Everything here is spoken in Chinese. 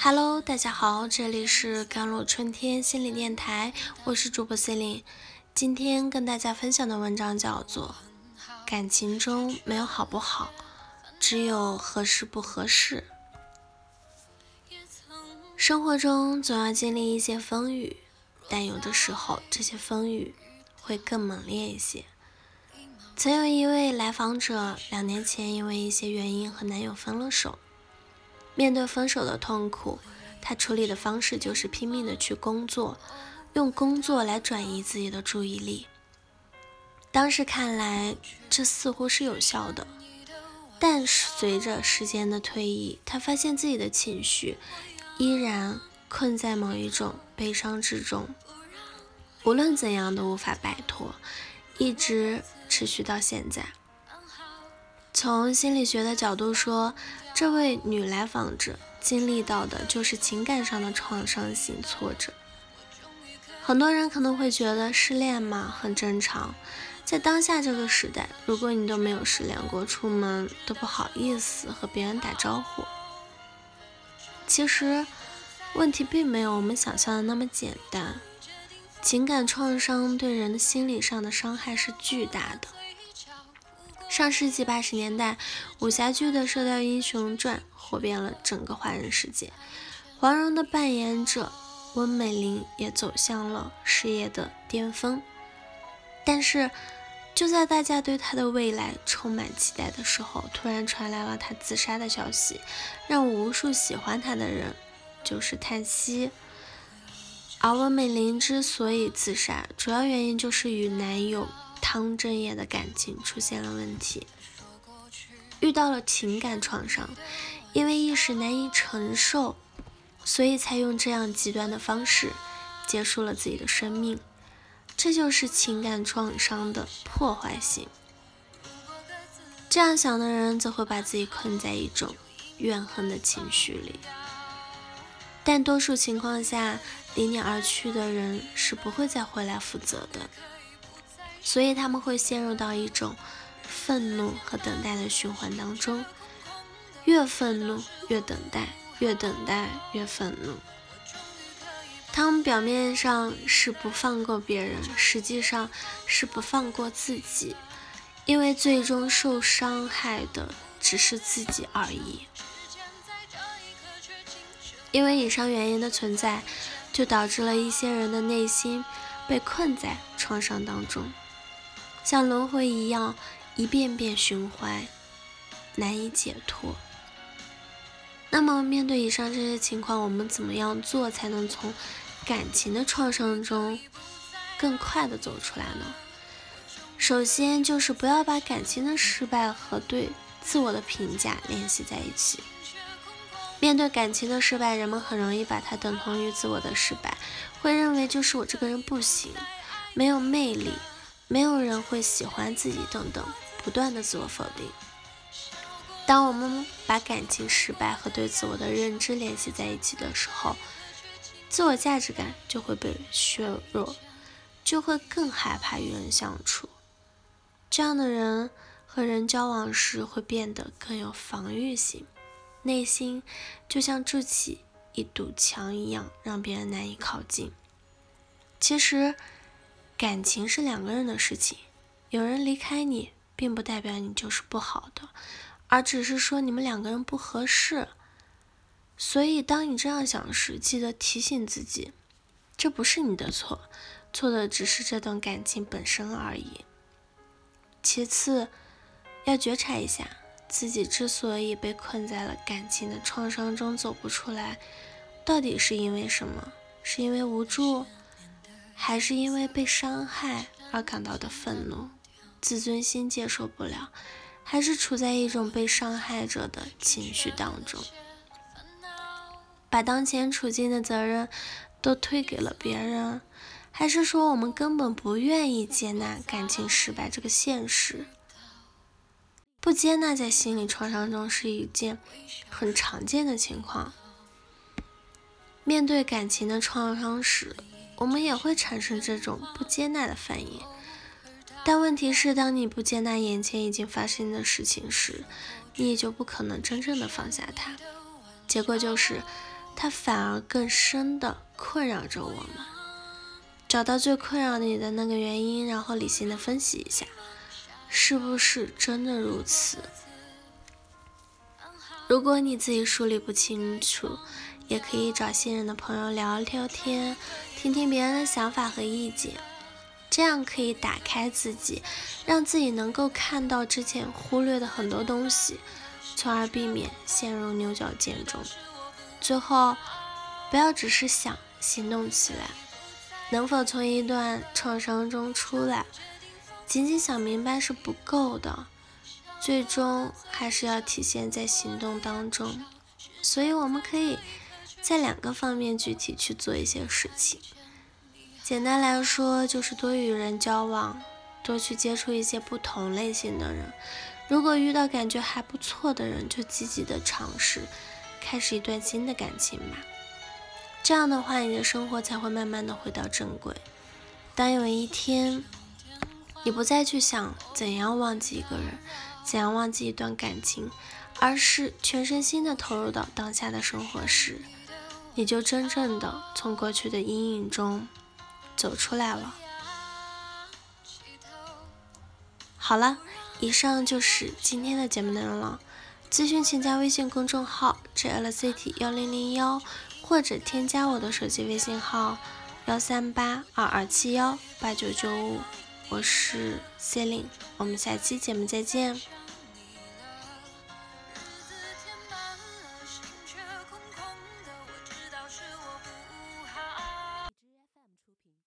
Hello，大家好，这里是甘露春天心理电台，我是主播 c e l i n e 今天跟大家分享的文章叫做《感情中没有好不好，只有合适不合适》。生活中总要经历一些风雨，但有的时候这些风雨会更猛烈一些。曾有一位来访者，两年前因为一些原因和男友分了手。面对分手的痛苦，他处理的方式就是拼命的去工作，用工作来转移自己的注意力。当时看来，这似乎是有效的，但随着时间的推移，他发现自己的情绪依然困在某一种悲伤之中，无论怎样都无法摆脱，一直持续到现在。从心理学的角度说，这位女来访者经历到的就是情感上的创伤性挫折。很多人可能会觉得失恋嘛很正常，在当下这个时代，如果你都没有失恋过，出门都不好意思和别人打招呼。其实问题并没有我们想象的那么简单，情感创伤对人的心理上的伤害是巨大的。上世纪八十年代，武侠剧的《射雕英雄传》火遍了整个华人世界，黄蓉的扮演者温美玲也走向了事业的巅峰。但是，就在大家对她的未来充满期待的时候，突然传来了她自杀的消息，让无数喜欢她的人就是叹息。而温美玲之所以自杀，主要原因就是与男友。汤镇业的感情出现了问题，遇到了情感创伤，因为一时难以承受，所以才用这样极端的方式结束了自己的生命。这就是情感创伤的破坏性。这样想的人则会把自己困在一种怨恨的情绪里，但多数情况下，离你而去的人是不会再回来负责的。所以他们会陷入到一种愤怒和等待的循环当中，越愤怒越等待，越等待越愤怒。他们表面上是不放过别人，实际上是不放过自己，因为最终受伤害的只是自己而已。因为以上原因的存在，就导致了一些人的内心被困在创伤当中。像轮回一样，一遍遍循环，难以解脱。那么，面对以上这些情况，我们怎么样做才能从感情的创伤中更快的走出来呢？首先，就是不要把感情的失败和对自我的评价联系在一起。面对感情的失败，人们很容易把它等同于自我的失败，会认为就是我这个人不行，没有魅力。没有人会喜欢自己，等等，不断的自我否定。当我们把感情失败和对自我的认知联系在一起的时候，自我价值感就会被削弱，就会更害怕与人相处。这样的人和人交往时会变得更有防御性，内心就像筑起一堵墙一样，让别人难以靠近。其实。感情是两个人的事情，有人离开你，并不代表你就是不好的，而只是说你们两个人不合适。所以，当你这样想时，记得提醒自己，这不是你的错，错的只是这段感情本身而已。其次，要觉察一下自己之所以被困在了感情的创伤中走不出来，到底是因为什么？是因为无助？还是因为被伤害而感到的愤怒，自尊心接受不了，还是处在一种被伤害者的情绪当中，把当前处境的责任都推给了别人，还是说我们根本不愿意接纳感情失败这个现实？不接纳在心理创伤中是一件很常见的情况。面对感情的创伤时。我们也会产生这种不接纳的反应，但问题是，当你不接纳眼前已经发生的事情时，你也就不可能真正的放下它。结果就是，它反而更深的困扰着我们。找到最困扰你的那个原因，然后理性的分析一下，是不是真的如此？如果你自己梳理不清楚，也可以找信任的朋友聊聊天，听听别人的想法和意见，这样可以打开自己，让自己能够看到之前忽略的很多东西，从而避免陷入牛角尖中。最后，不要只是想，行动起来。能否从一段创伤中出来，仅仅想明白是不够的。最终还是要体现在行动当中，所以我们可以在两个方面具体去做一些事情。简单来说，就是多与人交往，多去接触一些不同类型的人。如果遇到感觉还不错的人，就积极的尝试，开始一段新的感情吧。这样的话，你的生活才会慢慢的回到正轨。当有一天，你不再去想怎样忘记一个人。怎样忘记一段感情，而是全身心的投入到当下的生活时，你就真正的从过去的阴影中走出来了。好了，以上就是今天的节目内容了。咨询请加微信公众号 jlct 幺零零幺，或者添加我的手机微信号幺三八二二七幺八九九五，我是 c e l i n e 我们下期节目再见。